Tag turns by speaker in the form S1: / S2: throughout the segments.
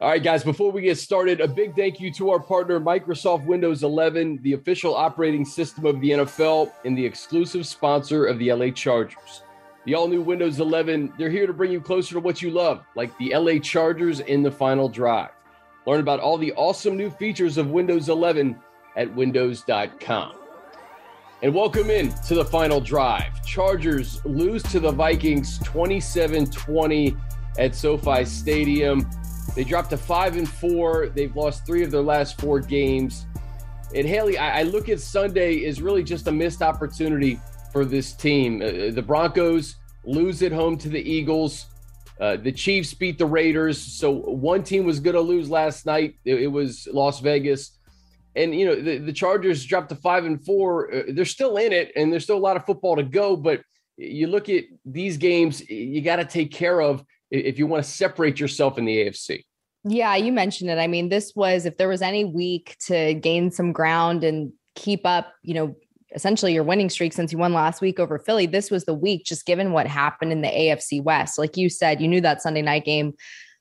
S1: All right, guys, before we get started, a big thank you to our partner, Microsoft Windows 11, the official operating system of the NFL and the exclusive sponsor of the LA Chargers. The all new Windows 11, they're here to bring you closer to what you love, like the LA Chargers in the final drive. Learn about all the awesome new features of Windows 11 at windows.com. And welcome in to the final drive. Chargers lose to the Vikings 27 20 at SoFi Stadium. They dropped to five and four. They've lost three of their last four games. And Hayley, I, I look at Sunday as really just a missed opportunity for this team. Uh, the Broncos lose at home to the Eagles. Uh, the Chiefs beat the Raiders. So one team was going to lose last night. It, it, was Las Vegas. And, you know, the, the Chargers dropped to five and four. Uh, they're still in it, and there's still a lot of football to go. But you look at these games, you got to take care of if you want to separate yourself in the AFC.
S2: Yeah, you mentioned it. I mean, this was if there was any week to gain some ground and keep up, you know, essentially your winning streak since you won last week over Philly, this was the week just given what happened in the AFC West. Like you said, you knew that Sunday night game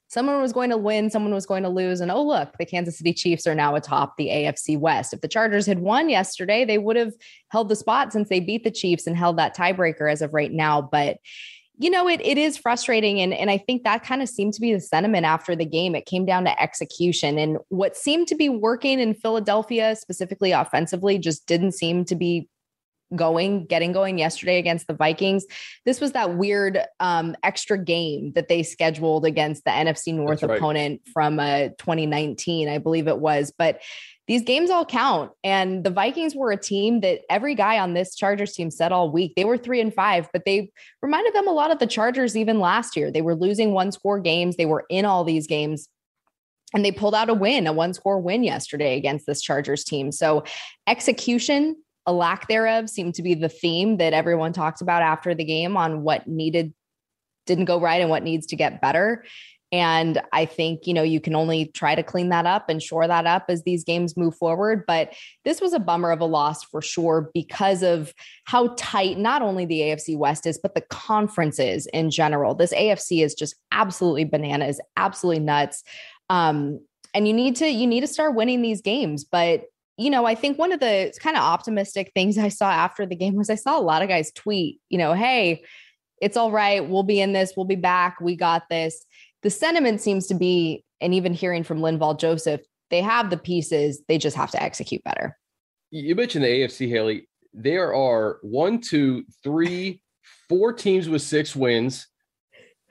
S2: someone was going to win, someone was going to lose. And oh, look, the Kansas City Chiefs are now atop the AFC West. If the Chargers had won yesterday, they would have held the spot since they beat the Chiefs and held that tiebreaker as of right now. But you know, it it is frustrating. And, and I think that kind of seemed to be the sentiment after the game. It came down to execution. And what seemed to be working in Philadelphia, specifically offensively, just didn't seem to be going, getting going yesterday against the Vikings. This was that weird um, extra game that they scheduled against the NFC North right. opponent from uh, 2019, I believe it was. But these games all count. And the Vikings were a team that every guy on this Chargers team said all week they were three and five, but they reminded them a lot of the Chargers even last year. They were losing one score games, they were in all these games. And they pulled out a win, a one score win yesterday against this Chargers team. So, execution, a lack thereof, seemed to be the theme that everyone talked about after the game on what needed, didn't go right and what needs to get better. And I think, you know, you can only try to clean that up and shore that up as these games move forward. But this was a bummer of a loss for sure because of how tight not only the AFC West is, but the conferences in general. This AFC is just absolutely bananas, absolutely nuts. Um, and you need to you need to start winning these games. But you know, I think one of the kind of optimistic things I saw after the game was I saw a lot of guys tweet, you know, hey, it's all right. We'll be in this. We'll be back. We got this the sentiment seems to be, and even hearing from Linval Joseph, they have the pieces, they just have to execute better.
S1: You mentioned the AFC, Hayley. There are one, two, three, four teams with six wins.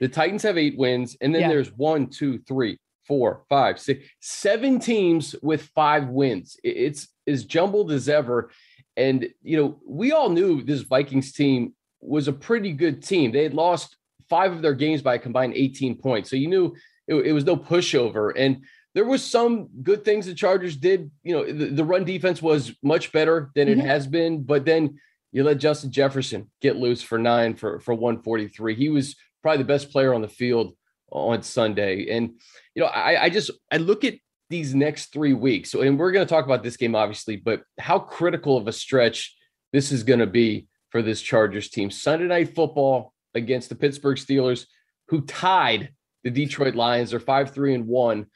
S1: The Titans have eight wins, and then yeah. there's one, two, three, four, five, six, seven teams with five wins. It's as jumbled as ever. And you know, we all knew this Vikings team was a pretty good team. They had lost five of their games by a combined 18 points. So you knew it, it was no pushover. And there was some good things the Chargers did. You know, the, the run defense was much better than mm-hmm. it has been, but then you let Justin Jefferson get loose for nine for, for 143. He was probably the best player on the field on Sunday. And, you know, I, I just, I look at these next three weeks. So, and we're going to talk about this game, obviously, but how critical of a stretch this is going to be for this Chargers team. Sunday night football against the Pittsburgh Steelers, who tied the Detroit Lions. They're 5 3 and 1.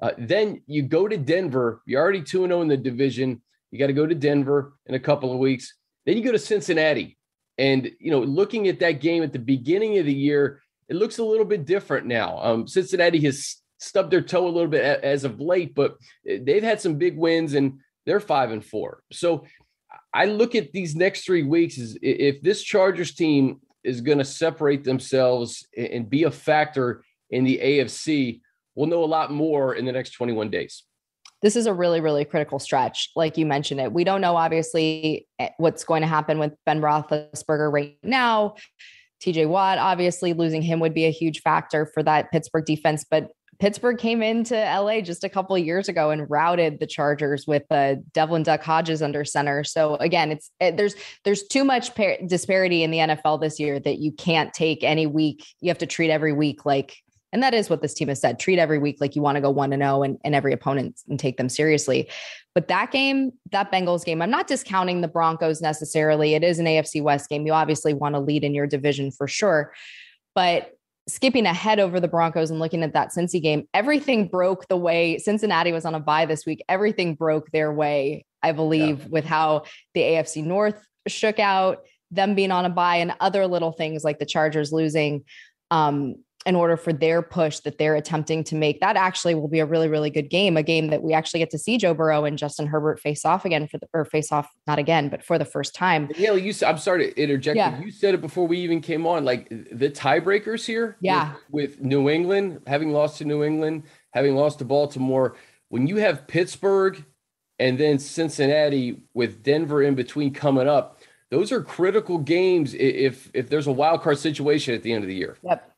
S1: Uh, then you go to Denver. You're already 2 0 in the division. You got to go to Denver in a couple of weeks. Then you go to Cincinnati. And, you know, looking at that game at the beginning of the year, it looks a little bit different now. Um, Cincinnati has stubbed their toe a little bit as of late, but they've had some big wins and they're five and four. So I look at these next three weeks as if this Chargers team is going to separate themselves and be a factor in the AFC, we'll know a lot more in the next 21 days.
S2: This is a really, really critical stretch. Like you mentioned it. We don't know, obviously, eh, what's going to happen with Ben Roethlisberger right now. TJ Watt, obviously, losing him would be a huge factor for that Pittsburgh defense. But Pittsburgh came into LA just a couple of years ago and routed the Chargers with uh, Devlin Duck Hodges under center. So again, it's it, there's there's too much par- disparity in the NFL this year that you can't take any week. You have to treat every week like, and that is what this team has said: treat every week like you want to go one to zero and and every opponent and take them seriously. But that game, that Bengals game, I'm not discounting the Broncos necessarily. It is an AFC West game. You obviously want to lead in your division for sure, but skipping ahead over the Broncos and looking at that Cincy game, everything broke the way Cincinnati was on a bye this week. Everything broke their way, I believe, yeah. with how the AFC North shook out, them being on a bye, and other little things like the Chargers losing. Um, in order for their push that they're attempting to make. That actually will be a really, really good game, a game that we actually get to see Joe Burrow and Justin Herbert face off again for the or face off not again, but for the first time.
S1: Yeah, you. I'm sorry to interject. Yeah. You said it before we even came on. Like the tiebreakers here.
S2: Yeah.
S1: With, with New England having lost to New England, having lost to Baltimore, when you have Pittsburgh and then Cincinnati with Denver in between coming up, those are critical games if if there's a wild card situation at the end of the year.
S2: Yep.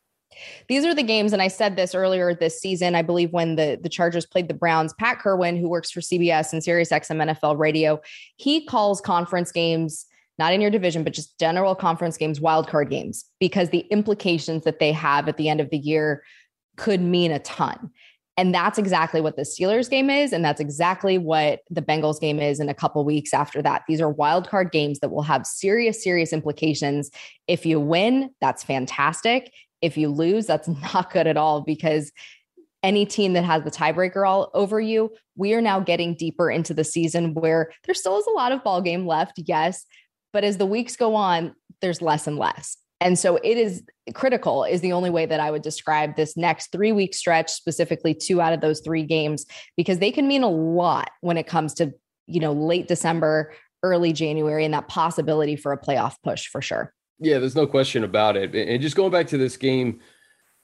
S2: These are the games, and I said this earlier this season, I believe when the, the Chargers played the Browns, Pat Kirwan, who works for CBS and Sirius XM NFL radio, he calls conference games not in your division, but just general conference games, wildcard games, because the implications that they have at the end of the year could mean a ton. And that's exactly what the Steelers game is. And that's exactly what the Bengals game is in a couple weeks after that. These are wild card games that will have serious, serious implications. If you win, that's fantastic. If you lose, that's not good at all because any team that has the tiebreaker all over you, we are now getting deeper into the season where there still is a lot of ball game left, yes, but as the weeks go on, there's less and less. And so it is critical is the only way that I would describe this next 3 week stretch, specifically two out of those 3 games because they can mean a lot when it comes to, you know, late December, early January and that possibility for a playoff push for sure.
S1: Yeah, there's no question about it. And just going back to this game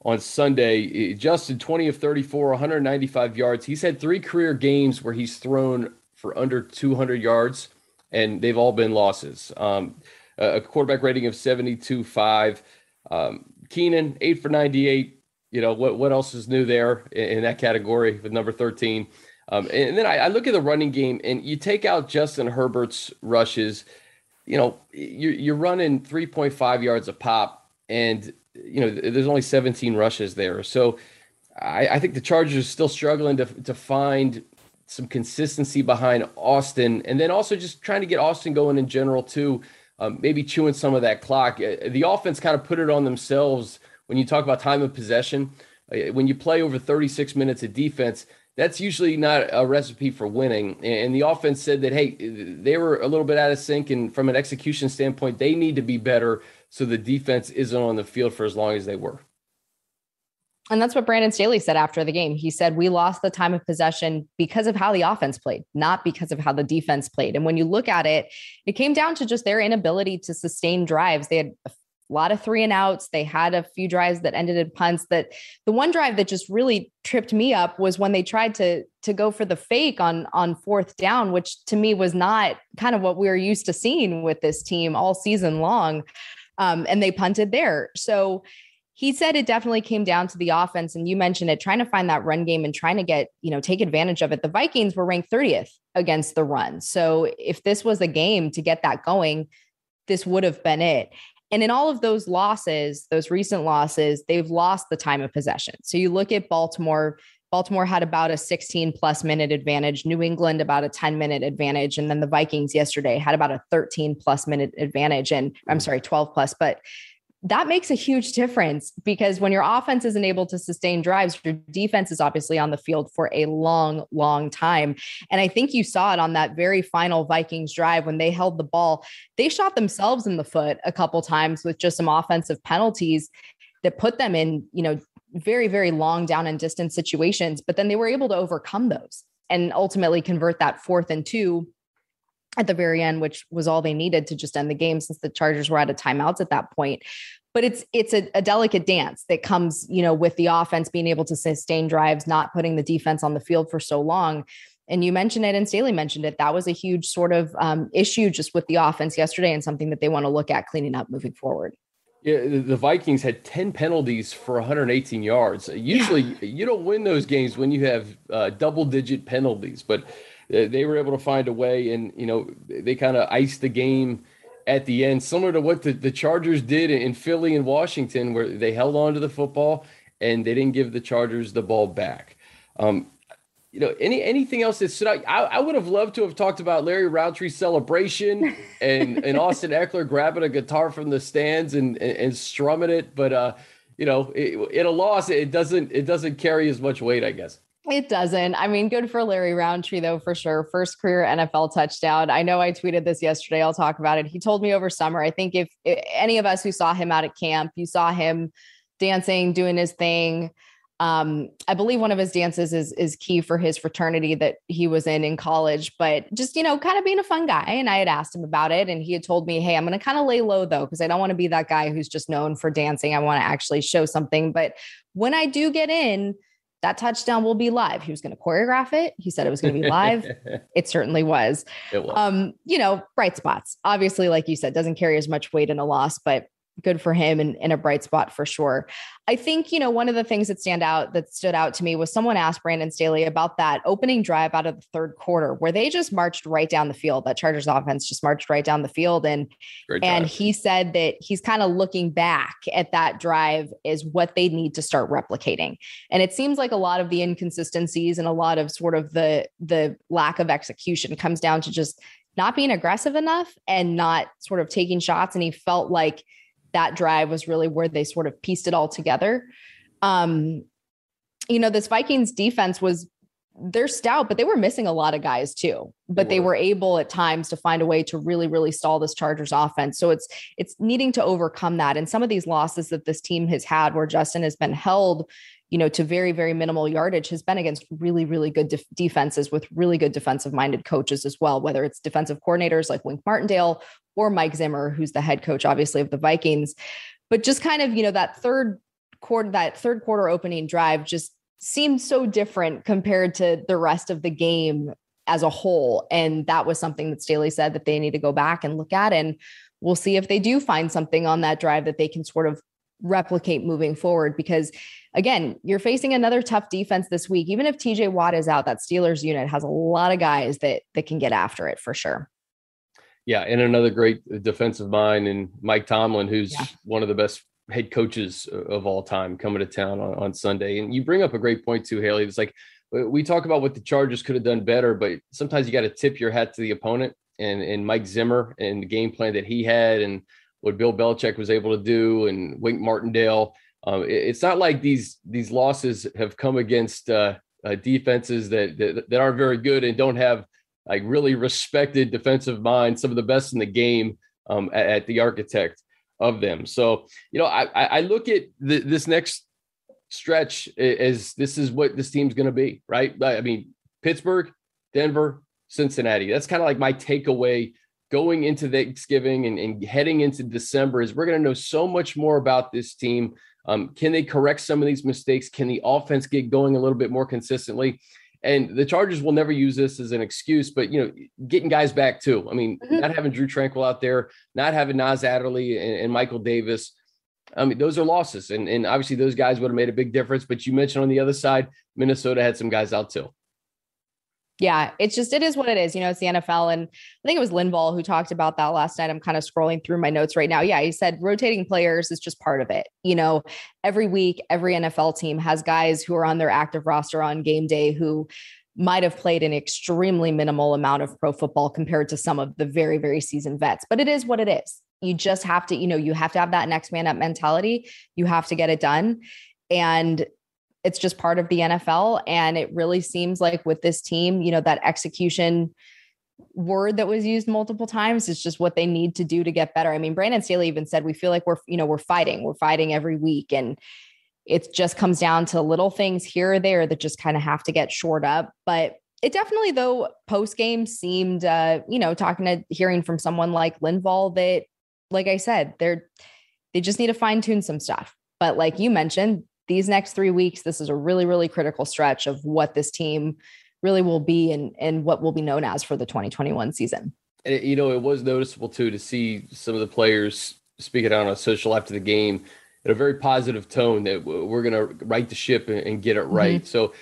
S1: on Sunday, Justin 20 of 34, 195 yards. He's had three career games where he's thrown for under 200 yards, and they've all been losses. Um, a quarterback rating of 72.5. Um, Keenan, 8 for 98. You know, what, what else is new there in, in that category with number 13? Um, and then I, I look at the running game, and you take out Justin Herbert's rushes – you know, you're, you're running 3.5 yards a pop, and you know there's only 17 rushes there. So I, I think the Chargers are still struggling to to find some consistency behind Austin, and then also just trying to get Austin going in general too. Um, maybe chewing some of that clock. Uh, the offense kind of put it on themselves when you talk about time of possession. Uh, when you play over 36 minutes of defense, that's usually not a recipe for winning. And the offense said that, hey, they were a little bit out of sync. And from an execution standpoint, they need to be better so the defense isn't on the field for as long as they were.
S2: And that's what Brandon Staley said after the game. He said, We lost the time of possession because of how the offense played, not because of how the defense played. And when you look at it, it came down to just their inability to sustain drives. They had a lot of three and outs. They had a few drives that ended in punts. That the one drive that just really tripped me up was when they tried to to go for the fake on on fourth down, which to me was not kind of what we were used to seeing with this team all season long. Um, and they punted there. So he said it definitely came down to the offense. And you mentioned it, trying to find that run game and trying to get, you know, take advantage of it. The Vikings were ranked 30th against the run. So if this was a game to get that going, this would have been it. And in all of those losses, those recent losses, they've lost the time of possession. So you look at Baltimore, Baltimore had about a 16 plus minute advantage, New England about a 10 minute advantage, and then the Vikings yesterday had about a 13 plus minute advantage. And I'm sorry, 12 plus, but that makes a huge difference because when your offense isn't able to sustain drives, your defense is obviously on the field for a long, long time. And I think you saw it on that very final Vikings drive when they held the ball. They shot themselves in the foot a couple times with just some offensive penalties that put them in, you know, very, very long down and distance situations. But then they were able to overcome those and ultimately convert that fourth and two at the very end, which was all they needed to just end the game since the Chargers were out of timeouts at that point. But it's it's a, a, delicate dance that comes, you know, with the offense being able to sustain drives, not putting the defense on the field for so long. And you mentioned it, and Staley mentioned it. That was a huge sort of um, issue just with the offense yesterday, and something that they want to look at cleaning up moving forward.
S1: Yeah, the Vikings had 10 penalties for 118 yards. Usually, yeah. you don't win those games when you have uh, double digit penalties, but they were able to find a way, and you know they kind of iced the game at the end, similar to what the, the Chargers did in Philly and Washington, where they held on to the football and they didn't give the Chargers the ball back. Um, you know, any anything else that stood out? I, I, would have loved to have talked about Larry Rountree's celebration and and Austin Ekeler grabbing a guitar from the stands and and, and strumming it, but uh, you know, it, in a loss, it doesn't it doesn't carry as much weight, I guess.
S2: It doesn't. I mean, good for Larry Rountree, though, for sure. First career NFL touchdown. I know I tweeted this yesterday. I'll talk about it. He told me over summer. I think if, if any of us who saw him out at camp, you saw him dancing, doing his thing. Um, I believe one of his dances is is key for his fraternity that he was in in college, but just you know, kind of being a fun guy. And I had asked him about it, and he had told me, "Hey, I'm going to kind of lay low though, because I don't want to be that guy who's just known for dancing. I want to actually show something. But when I do get in, that touchdown will be live. He was going to choreograph it. He said it was going to be live. it certainly was. It was. Um, you know, bright spots. Obviously, like you said, doesn't carry as much weight in a loss, but good for him and, in a bright spot for sure. I think, you know, one of the things that stand out that stood out to me was someone asked Brandon Staley about that opening drive out of the third quarter where they just marched right down the field. That Chargers offense just marched right down the field. And and he said that he's kind of looking back at that drive is what they need to start replicating. And it seems like a lot of the inconsistencies and a lot of sort of the the lack of execution comes down to just not being aggressive enough and not sort of taking shots. And he felt like that drive was really where they sort of pieced it all together. Um, you know, this Vikings defense was they're stout, but they were missing a lot of guys too. But they were. they were able at times to find a way to really, really stall this Chargers offense. So it's it's needing to overcome that. And some of these losses that this team has had, where Justin has been held, you know, to very, very minimal yardage, has been against really, really good def- defenses with really good defensive minded coaches as well. Whether it's defensive coordinators like Wink Martindale or Mike Zimmer, who's the head coach, obviously, of the Vikings. But just kind of, you know, that third quarter, that third quarter opening drive just seemed so different compared to the rest of the game as a whole. And that was something that Staley said that they need to go back and look at. And we'll see if they do find something on that drive that they can sort of replicate moving forward because again you're facing another tough defense this week even if TJ Watt is out that Steelers unit has a lot of guys that that can get after it for sure
S1: yeah, and another great defensive mind and Mike Tomlin, who's yeah. one of the best head coaches of all time, coming to town on, on Sunday. And you bring up a great point too, Hayley. It's like we talk about what the Chargers could have done better, but sometimes you got to tip your hat to the opponent and and Mike Zimmer and the game plan that he had and what Bill Belichick was able to do and Wink Martindale. Um, it, it's not like these these losses have come against uh, uh, defenses that, that that aren't very good and don't have like really respected defensive mind, some of the best in the game um, at, at, the architect of them. So, you know, I, I look at the, this next stretch as this is what this team's going to be, right? I mean, Pittsburgh, Denver, Cincinnati. That's kind of like my takeaway going into Thanksgiving and, and heading into December is we're going to know so much more about this team. Um, can they correct some of these mistakes? Can the offense get going a little bit more consistently? And the Chargers will never use this as an excuse, but you know, getting guys back too. I mean, mm-hmm. not having Drue Tranquill out there, not having Nas Adderley and, and, Michael Davis. I mean, those are losses. And, and obviously those guys would have made a big difference. But you mentioned on the other side, Minnesota had some guys out too
S2: yeah, it's just it is what it is. You know, it's the NFL, and I think it was Linval who talked about that last night. I'm kind of scrolling through my notes right now. Yeah, he said rotating players is just part of it. You know, every week, every NFL team has guys who are on their active roster on game day who might have played an extremely minimal amount of pro football compared to some of the very, very seasoned vets. But it is what it is. You just have to, you know, you have to have that next man up mentality. You have to get it done. And it's just part of the NFL. And it really seems like with this team, you know, that execution word that was used multiple times is just what they need to do to get better. I mean, Brandon Staley even said, we feel like we're, you know, we're fighting, we're fighting every week. And it just comes down to little things here or there that just kind of have to get shored up. But it definitely, though, post game seemed, uh, you know, talking to hearing from someone like Linval that, like I said, they're, they just need to fine tune some stuff. But like you mentioned, these next three weeks, this is a really, really critical stretch of what this team really will be and, and what will be known as for the 2021 season.
S1: And, it, you know, it was noticeable too to see some of the players speaking out on social after the game in a very positive tone that we're going to right the ship and, get it right. Mm-hmm. So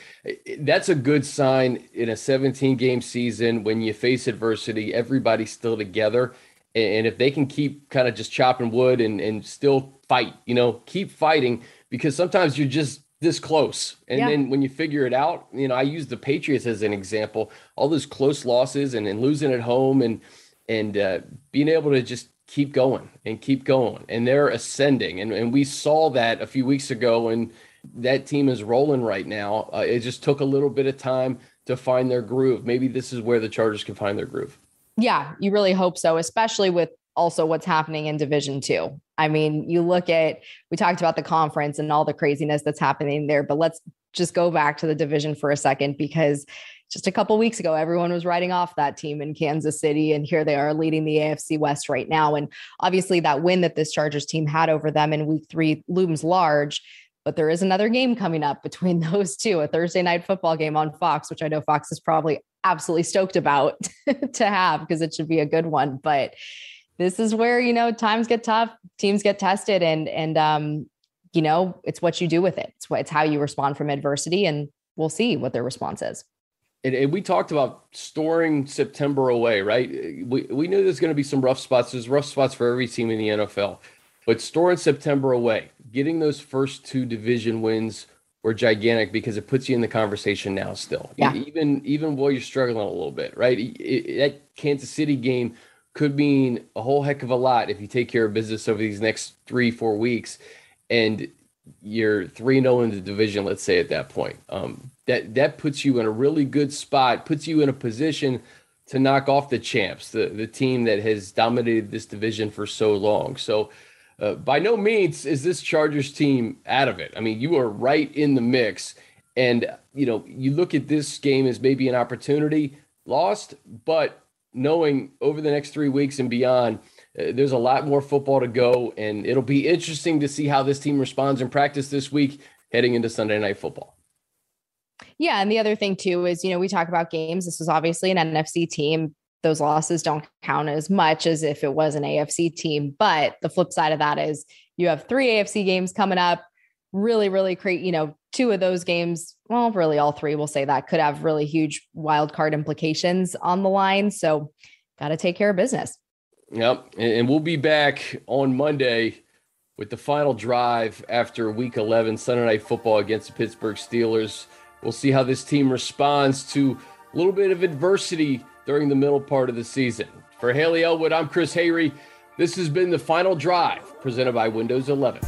S1: that's a good sign in a 17 game season when you face adversity, everybody's still together. And if they can keep kind of just chopping wood and, and still fight, you know, keep fighting, because sometimes you're just this close. And yeah. then when you figure it out, you know, I use the Patriots as an example, all those close losses and, and losing at home and and uh, being able to just keep going and keep going. And they're ascending. And, and we saw that a few weeks ago, and that team is rolling right now. Uh, it just took a little bit of time to find their groove. Maybe this is where the Chargers can find their groove.
S2: Yeah, you really hope so, especially with also what's happening in Division Two. I mean, you look at, we talked about the conference and all the craziness that's happening there, but let's just go back to the division for a second because just a couple weeks ago, everyone was writing off that team in Kansas City, and here they are leading the AFC West right now. And obviously, that win that this Chargers team had over them in week three looms large. But there is another game coming up between those two, a Thursday night football game on Fox, which I know Fox is probably absolutely stoked about to have because it should be a good one. But this is where you know times get tough, teams get tested, and and um, you know it's what you do with it. It's what it's how you respond from adversity, and we'll see what their response is.
S1: And, and we talked about storing September away, right? We we knew there's going to be some rough spots. There's rough spots for every team in the NFL, but storing September away, getting those first two division wins were gigantic because it puts you in the conversation now. Still,
S2: yeah.
S1: even even while you're struggling a little bit, right? It, it, that Kansas City game could mean a whole heck of a lot if you take care of business over these next three, four weeks, and you're three zero oh in the division. Let's say at that point, um, that that puts you in a really good spot, puts you in a position to knock off the champs, the the team that has dominated this division for so long. So. Uh, by no means is this Chargers team out of it. I mean, you are right in the mix. And, you know, you look at this game as maybe an opportunity lost, but knowing over the next three weeks and beyond, uh, there's a lot more football to go, and it'll be interesting to see how this team responds in practice this week heading into Sunday night football.
S2: Yeah, and the other thing too is, you know, we talk about games. This was obviously an NFC team. Those losses don't count as much as if it was an AFC team. But the flip side of that is you have three AFC games coming up. Really, really create, you know, two of those games, well, really all three, we'll say that could have really huge wild card implications on the line. So, got to take care of business.
S1: Yep. And we'll be back on Monday with the final drive after week 11 Sunday night football against the Pittsburgh Steelers. We'll see how this team responds to a little bit of adversity during the middle part of the season. For Hayley Elwood, I'm Chris Hayre. This has been the final drive presented by Windows 11.